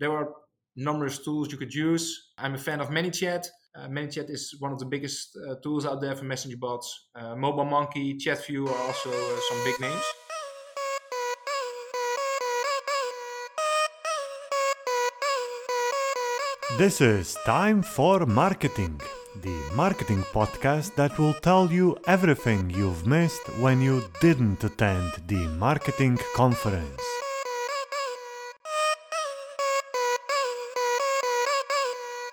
there are numerous tools you could use. I'm a fan of ManyChat. Uh, ManyChat is one of the biggest uh, tools out there for messenger bots. Uh, Mobile Monkey, Chatfuel are also uh, some big names. This is Time for Marketing, the marketing podcast that will tell you everything you've missed when you didn't attend the marketing conference.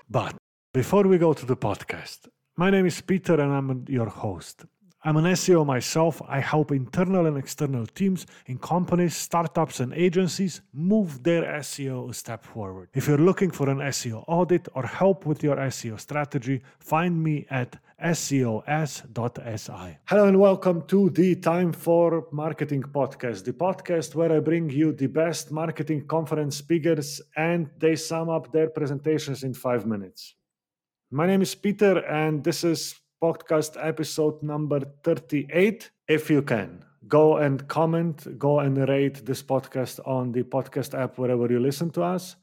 But before we go to the podcast, my name is Peter and I'm your host. I'm an SEO myself. I help internal and external teams in companies, startups, and agencies move their SEO a step forward. If you're looking for an SEO audit or help with your SEO strategy, find me at SEOS.si. Hello and welcome to the Time for Marketing podcast, the podcast where I bring you the best marketing conference speakers and they sum up their presentations in five minutes. My name is Peter and this is podcast episode number 38. If you can, go and comment, go and rate this podcast on the podcast app wherever you listen to us.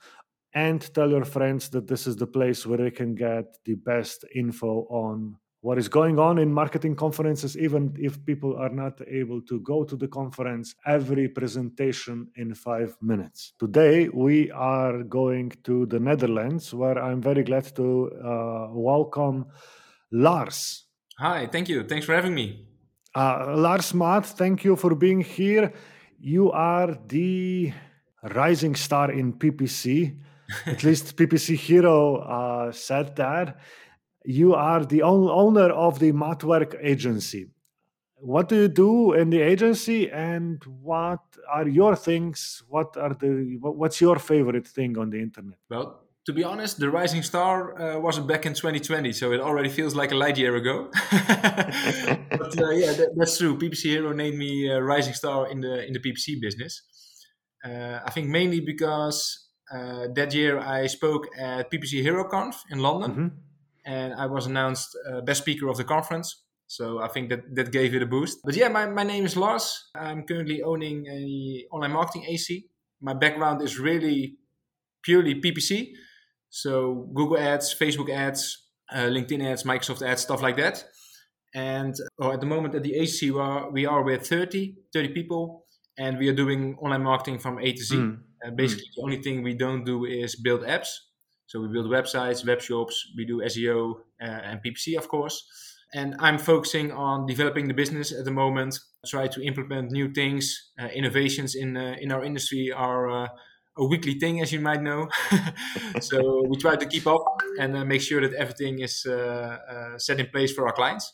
And tell your friends that this is the place where they can get the best info on what is going on in marketing conferences, even if people are not able to go to the conference, every presentation in five minutes. Today, we are going to the Netherlands, where I'm very glad to uh, welcome Lars. Hi, thank you. Thanks for having me. Uh, Lars Maat, thank you for being here. You are the rising star in PPC. At least PPC Hero uh, said that you are the owner of the Maatwerk agency. What do you do in the agency, and what are your things? What are the what's your favorite thing on the internet? Well, to be honest, the Rising Star uh, wasn't back in 2020, so it already feels like a light year ago. but uh, yeah, that, that's true. PPC Hero named me uh, Rising Star in the in the PPC business. Uh, I think mainly because uh, that year I spoke at PPC Hero Conf in London. Mm-hmm and I was announced uh, best speaker of the conference. So I think that that gave it a boost. But yeah, my, my name is Lars. I'm currently owning a online marketing AC. My background is really purely PPC. So Google ads, Facebook ads, uh, LinkedIn ads, Microsoft ads, stuff like that. And oh, at the moment at the AC, we are, we are with 30, 30 people, and we are doing online marketing from A to Z. Mm. Uh, basically, mm. the only thing we don't do is build apps. So we build websites, web shops, we do SEO uh, and PPC, of course. And I'm focusing on developing the business at the moment, try to implement new things. Uh, innovations in, uh, in our industry are uh, a weekly thing, as you might know. so we try to keep up and uh, make sure that everything is uh, set in place for our clients.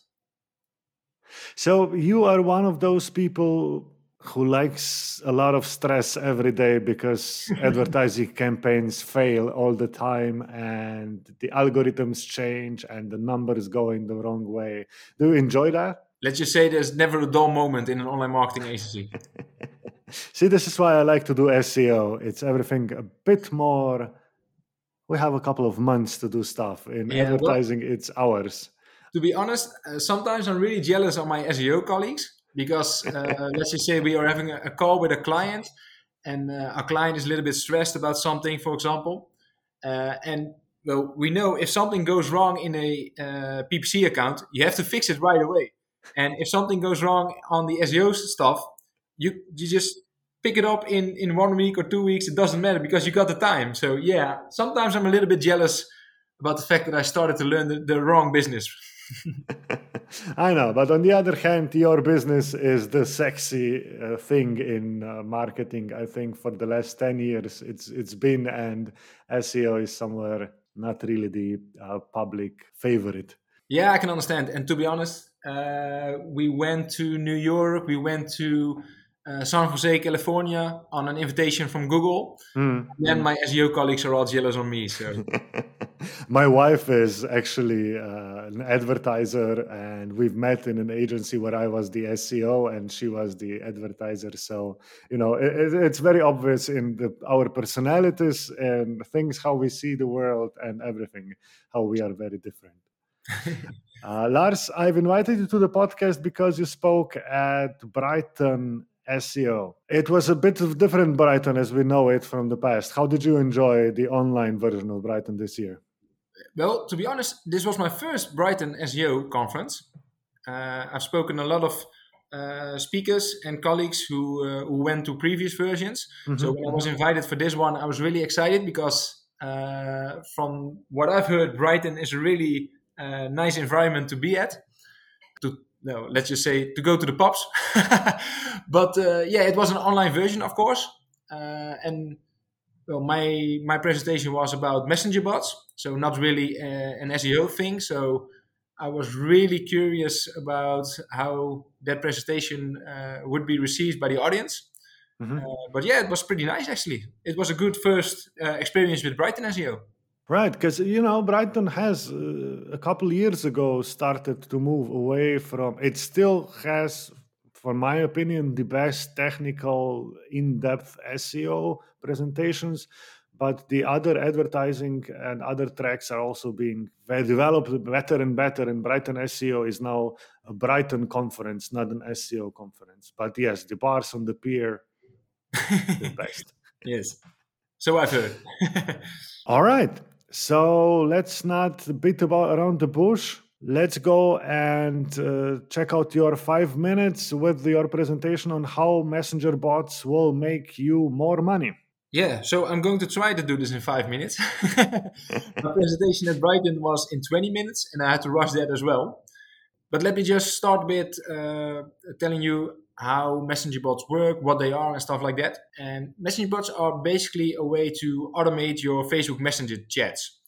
So you are one of those people who likes a lot of stress every day because advertising campaigns fail all the time and the algorithms change and the numbers go in the wrong way. Do you enjoy that? Let's just say there's never a dull moment in an online marketing agency. See, this is why I like to do SEO. It's everything a bit more. We have a couple of months to do stuff. In yeah, advertising, well, it's hours. To be honest, uh, sometimes I'm really jealous of my SEO colleagues because uh, let's just say we are having a, a call with a client and uh, our client is a little bit stressed about something for example uh, and well we know if something goes wrong in a uh, ppc account you have to fix it right away and if something goes wrong on the seo stuff you you just pick it up in in one week or two weeks it doesn't matter because you got the time so yeah sometimes i'm a little bit jealous about the fact that i started to learn the, the wrong business I know, but on the other hand, your business is the sexy uh, thing in uh, marketing. I think for the last ten years, it's it's been, and SEO is somewhere not really the uh, public favorite. Yeah, I can understand. And to be honest, uh, we went to New York, we went to uh, San Jose, California, on an invitation from Google. Mm. And my SEO colleagues are all jealous on me. So. my wife is actually uh, an advertiser, and we've met in an agency where I was the SEO and she was the advertiser. So you know, it, it's very obvious in the, our personalities and things, how we see the world, and everything, how we are very different. uh, Lars, I've invited you to the podcast because you spoke at Brighton SEO. It was a bit of different Brighton as we know it from the past. How did you enjoy the online version of Brighton this year? Well, to be honest, this was my first Brighton SEO conference. Uh, I've spoken a lot of uh, speakers and colleagues who uh, who went to previous versions. Mm-hmm. So when I was invited for this one, I was really excited because uh, from what I've heard, Brighton is a really uh, nice environment to be at. To no, let's just say to go to the pubs. but uh, yeah, it was an online version, of course, and well, my my presentation was about messenger bots, so not really an SEO thing. So I was really curious about how that presentation uh, would be received by the audience. Mm-hmm. Uh, but yeah, it was pretty nice actually. It was a good first uh, experience with Brighton SEO. Right, because you know Brighton has uh, a couple years ago started to move away from. It still has, for my opinion, the best technical, in-depth SEO presentations but the other advertising and other tracks are also being developed better and better and brighton seo is now a brighton conference not an seo conference. But yes the bars on the pier the best. Yes. So i've heard. All right so let's not beat about around the bush let's go and uh, check out your five minutes with your presentation on how messenger bots will make you more money yeah, so I'm going to try to do this in five minutes. My presentation at Brighton was in 20 minutes, and I had to rush that as well. But let me just start with uh, telling you how messenger bots work, what they are, and stuff like that. And messenger bots are basically a way to automate your Facebook Messenger chats.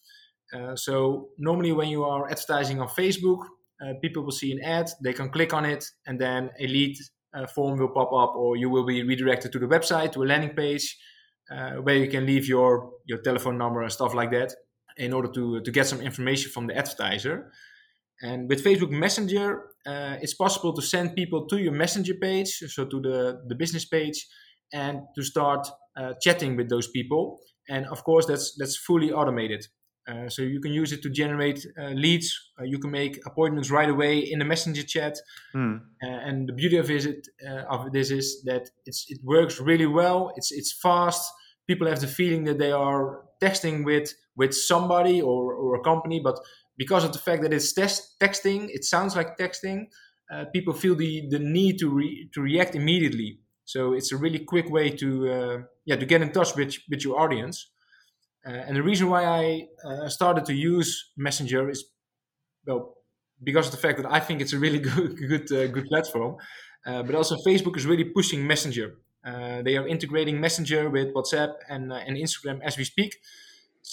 Uh, so normally, when you are advertising on Facebook, uh, people will see an ad, they can click on it, and then a lead uh, form will pop up, or you will be redirected to the website, to a landing page uh, where you can leave your your telephone number and stuff like that in order to to get some information from the advertiser. And with Facebook Messenger, uh, it's possible to send people to your Messenger page, so to the the business page, and to start uh, chatting with those people. And of course, that's that's fully automated. Uh, so you can use it to generate uh, leads. Uh, you can make appointments right away in the messenger chat. Mm. and the beauty of it uh, of this is that it's it works really well. It's it's fast. People have the feeling that they are texting with with somebody or, or a company, but because of the fact that it's test, texting, it sounds like texting. Uh, people feel the the need to re, to react immediately. So it's a really quick way to yeah to get in touch with with your audience. Uh, and the reason why I uh, started to use Messenger is, well, because of the fact that I think it's a really good good uh, good platform, but also Facebook is really pushing Messenger. they are integrating Messenger with WhatsApp and and Instagram as we speak.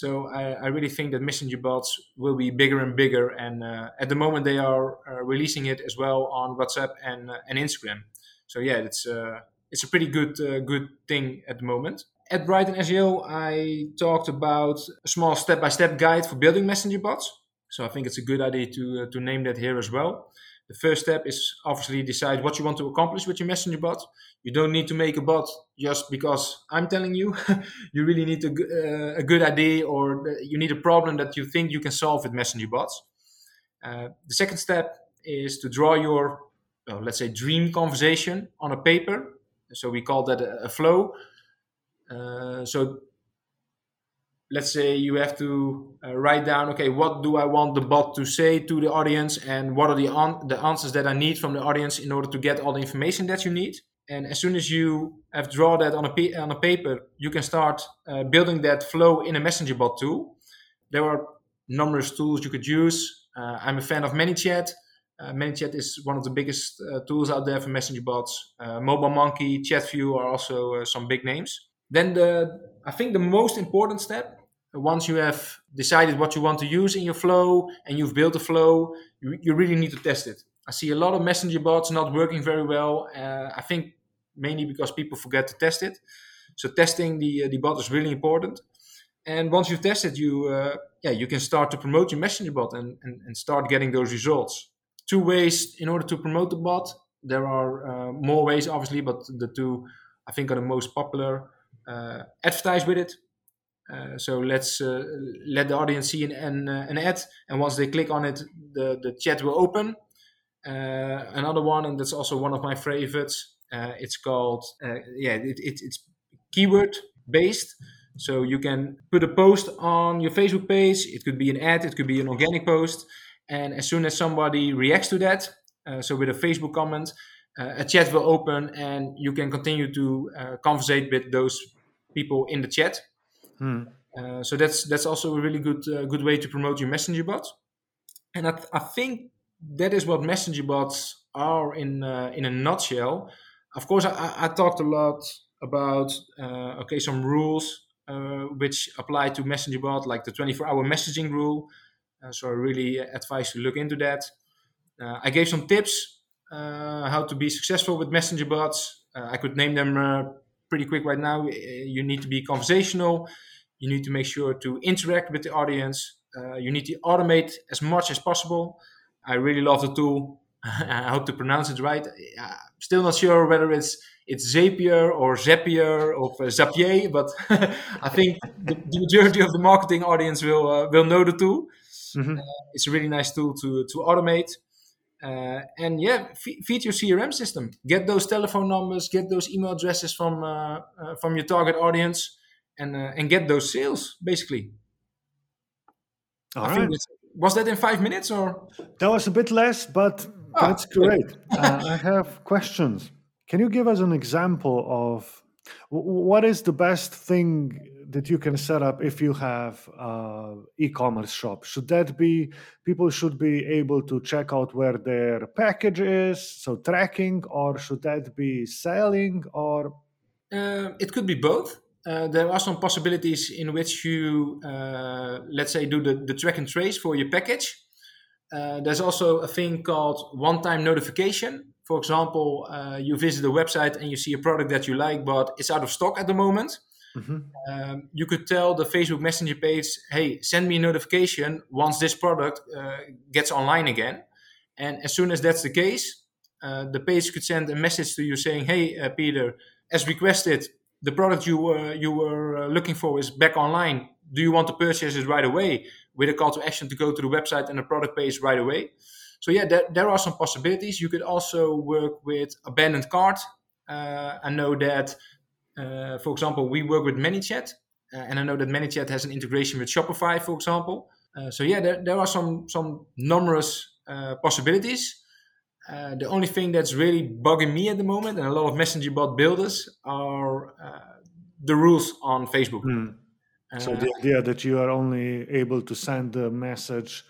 So I, I, really think that messenger bots will be bigger and bigger, and uh, at the moment they are uh, releasing it as well on WhatsApp and uh, and Instagram. So yeah, it's it's a pretty good good thing at the moment. At Brighton SEO, I talked about a small step-by-step guide for building messenger bots. So I think it's a good idea to uh, to name that here as well. The first step is obviously decide what you want to accomplish with your messenger bot. You don't need to make a bot just because I'm telling you. you really need a, uh, a good idea or you need a problem that you think you can solve with messenger bots. Uh, the second step is to draw your, well, let's say, dream conversation on a paper. So we call that a, a flow. Uh, so let's say you have to uh, write down okay what do i want the bot to say to the audience? And what are the, on- the answers that i need from the audience in order to get all the information that you need? And as soon as you have drawn that on a, p- on a paper you can start uh, building that flow in a messenger bot tool. There are numerous tools you could use. Uh, i'm a fan of manychat. Uh, ManyChat is one of the biggest uh, tools out there for messenger bots. Uh, Mobile Monkey, Chatfuel are also some big names. Then the I think the most important step once you have decided what you want to use in your flow and you've built a flow, you, you really need to test it. I see a lot of messenger bots not working very well. Uh, I think mainly because people forget to test it. So testing the uh, the bot is really important. And once you've tested, you uh, yeah you can start to promote your messenger bot and, and, and start getting those results. Two ways in order to promote the bot. There are uh, more ways, obviously, but the two I think are the most popular uh, advertise with it. Uh, so let's uh, let the audience see an, an, an, ad, and once they click on it, the, the chat will open. another one, and that's also one of my favorites, Uh, it's called uh, yeah, it, it, it's keyword based. So you can put a post on your Facebook page. It could be an ad. It could be an organic post. And as soon as somebody reacts to that, uh, so with a Facebook comment, uh, a chat will open, and you can continue to uh, conversate with those people in the chat. Hmm. Uh, so that's that's also a really good uh, good way to promote your messenger bots. And I, th- I think that is what messenger bots are in uh, in a nutshell. Of course, I, I talked a lot about uh, okay some rules uh, which apply to messenger bot, like the 24-hour messaging rule. Uh, so I really advise you to look into that. I gave some tips how to be successful with messenger bots. I could name them pretty quick right now. You need to be conversational you need to make sure to interact with the audience. Uh, you need to automate as much as possible. I really love the tool. I hope to pronounce it right. Uh, still not sure whether it's it's Zapier or Zapier or uh, Zapier, but I think the, the, majority of the marketing audience will uh, will know the tool. Mm-hmm. Uh, it's a really nice tool to to automate. Uh, and yeah, f- feed your CRM system. Get those telephone numbers, get those email addresses from uh, from your target audience and uh, and get those sales basically. All right. was that in five minutes or? That was a bit less, but oh, that's great. uh, I have questions. Can you give us an example of what is the best thing that you can set up if you have uh, e-commerce shop should that be people should be able to check out where their package is so tracking or should that be selling or uh, it could be both uh, there are some possibilities in which you, uh, let's say, do the, the track and trace for your package. Uh, there's also a thing called one time notification. For example, you visit a website and you see a product that you like, but it's out of stock at the moment. Mm-hmm. Um, you could tell the Facebook Messenger page, hey, send me a notification once this product uh, gets online again. And as soon as that's the case, the page could send a message to you saying, hey, Peter, as requested, the product you were you were uh, looking for is back online. Do you want to purchase it right away with a call to action to go to the website and the product page right away? So yeah, there, there are some possibilities. You could also work with abandoned cart. Uh, I know that, uh, for example, we work with ManyChat, uh, and I know that ManyChat has an integration with Shopify, for example. Uh, so yeah, there, there are some some numerous uh, possibilities. Uh, the only thing that's really bugging me at the moment, and a lot of messenger bot builders, are uh, the rules on Facebook. Mm. so the idea that you are only able to send a message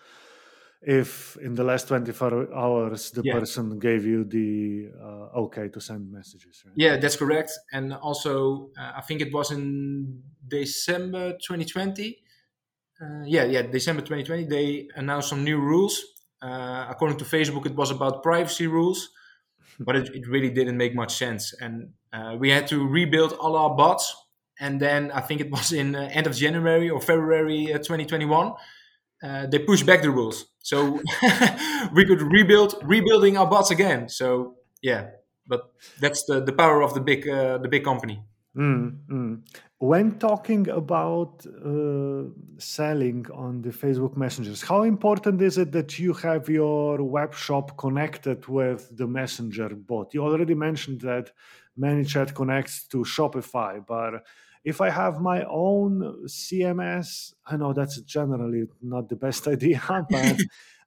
if in the last 24 hours the yeah. person gave you the uh, okay to send messages right? yeah that's correct and also uh, i think it was in december 2020 uh, yeah yeah december 2020 they announced some new rules uh, according to Facebook, it was about privacy rules, but it, it really didn't make much sense. And uh, we had to rebuild all our bots. And then I think it was in uh, end of January or February 2021, uh, they pushed back the rules. So we could rebuild rebuilding our bots again. So yeah, but that's the, the power of the big uh, the big company. Mm, mm. When talking about uh, selling on the Facebook messengers, how important is it that you have your web shop connected with the messenger bot? You already mentioned that ManyChat connects to Shopify, but if I have my own CMS, I know that's generally not the best idea, but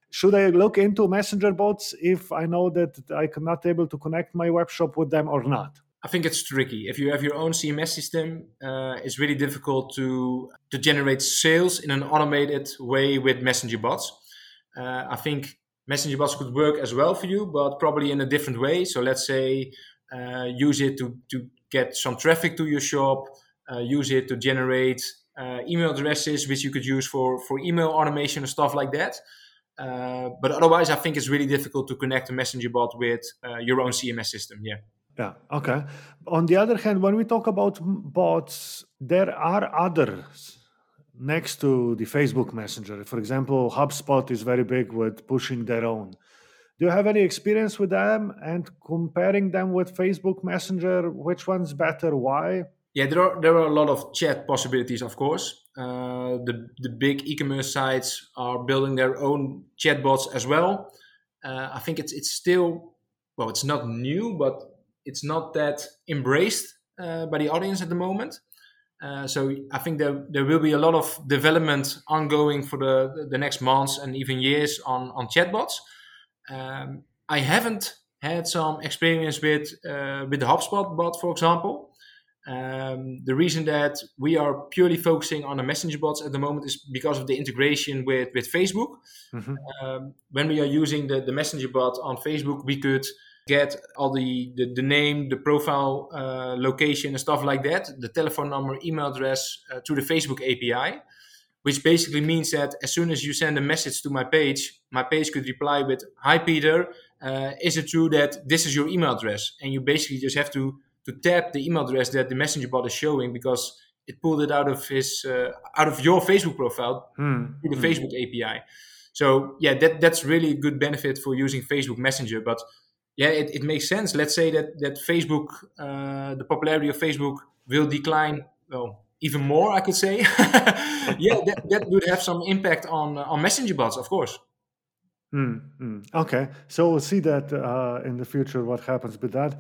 should I look into messenger bots if I know that I cannot able to connect my web shop with them or not? I think it's tricky. If you have your own CMS system, uh, it's really difficult to to generate sales in an automated way with messenger bots. Uh, I think messenger bots could work as well for you, but probably in a different way. So let's say uh, use it to to get some traffic to your shop. Uh, use it to generate uh, email addresses, which you could use for for email automation and stuff like that. Uh, but otherwise, I think it's really difficult to connect a messenger bot with your own CMS system. Yeah. Yeah. Okay. On the other hand, when we talk about bots, there are others next to the Facebook Messenger. For example, HubSpot is very big with pushing their own. Do you have any experience with them and comparing them with Facebook Messenger? Which one's better? Why? Yeah, there are there are a lot of chat possibilities, of course. Uh, the the big e-commerce sites are building their own chatbots as well. Uh, I think it's it's still well, it's not new, but it's not that embraced uh, by the audience at the moment. Uh, so I think there there will be a lot of development ongoing for the the next months and even years on on chatbots. Um, I haven't had some experience with uh, with the HubSpot bot, for example. Um, the reason that we are purely focusing on the messenger bots at the moment is because of the integration with with Facebook. Mm-hmm. Um, when we are using the, the messenger bot on Facebook, we could get all the, the, the name, the profile uh, location, and stuff like that, the telephone number, email address uh, to the Facebook API, which basically means that as soon as you send a message to my page, my page could reply with, "Hi Peter, uh, is it true that this is your email address?" And you basically just have to to tap the email address that the messenger bot is showing because it pulled it out of his uh, out of your Facebook profile hmm. to the hmm. Facebook API. So yeah, that that's really a good benefit for using Facebook Messenger, but yeah, it, it makes sense. Let's say that that Facebook, uh, the popularity of Facebook will decline. Well, even more, I could say. yeah, that, that would have some impact on on messenger bots, of course. Mm, mm. Okay, so we'll see that uh, in the future what happens with that.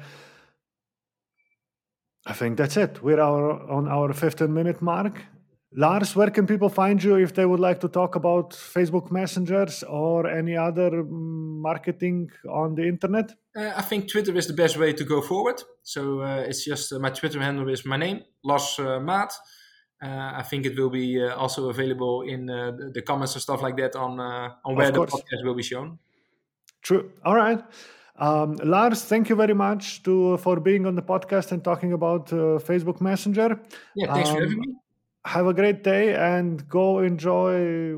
I think that's it. We're our, on our 15 minute mark. Lars, where can people find you if they would like to talk about Facebook messengers or any other mm, marketing on the internet? Uh, I think Twitter is the best way to go forward. So uh, it's just uh, my Twitter handle is my name, Lars uh, Maat. Uh, I think it will be uh, also available in the comments and stuff like that on on where the podcast will be shown. True. All right. Um, Lars, thank you very much to for being on the podcast and talking about Facebook Messenger. Yeah, thanks um, for having me have a great day and go enjoy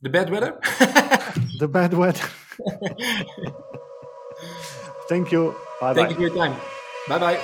the bad weather. the bad weather. Thank you. Bye Thank bye. you for your time. Bye bye.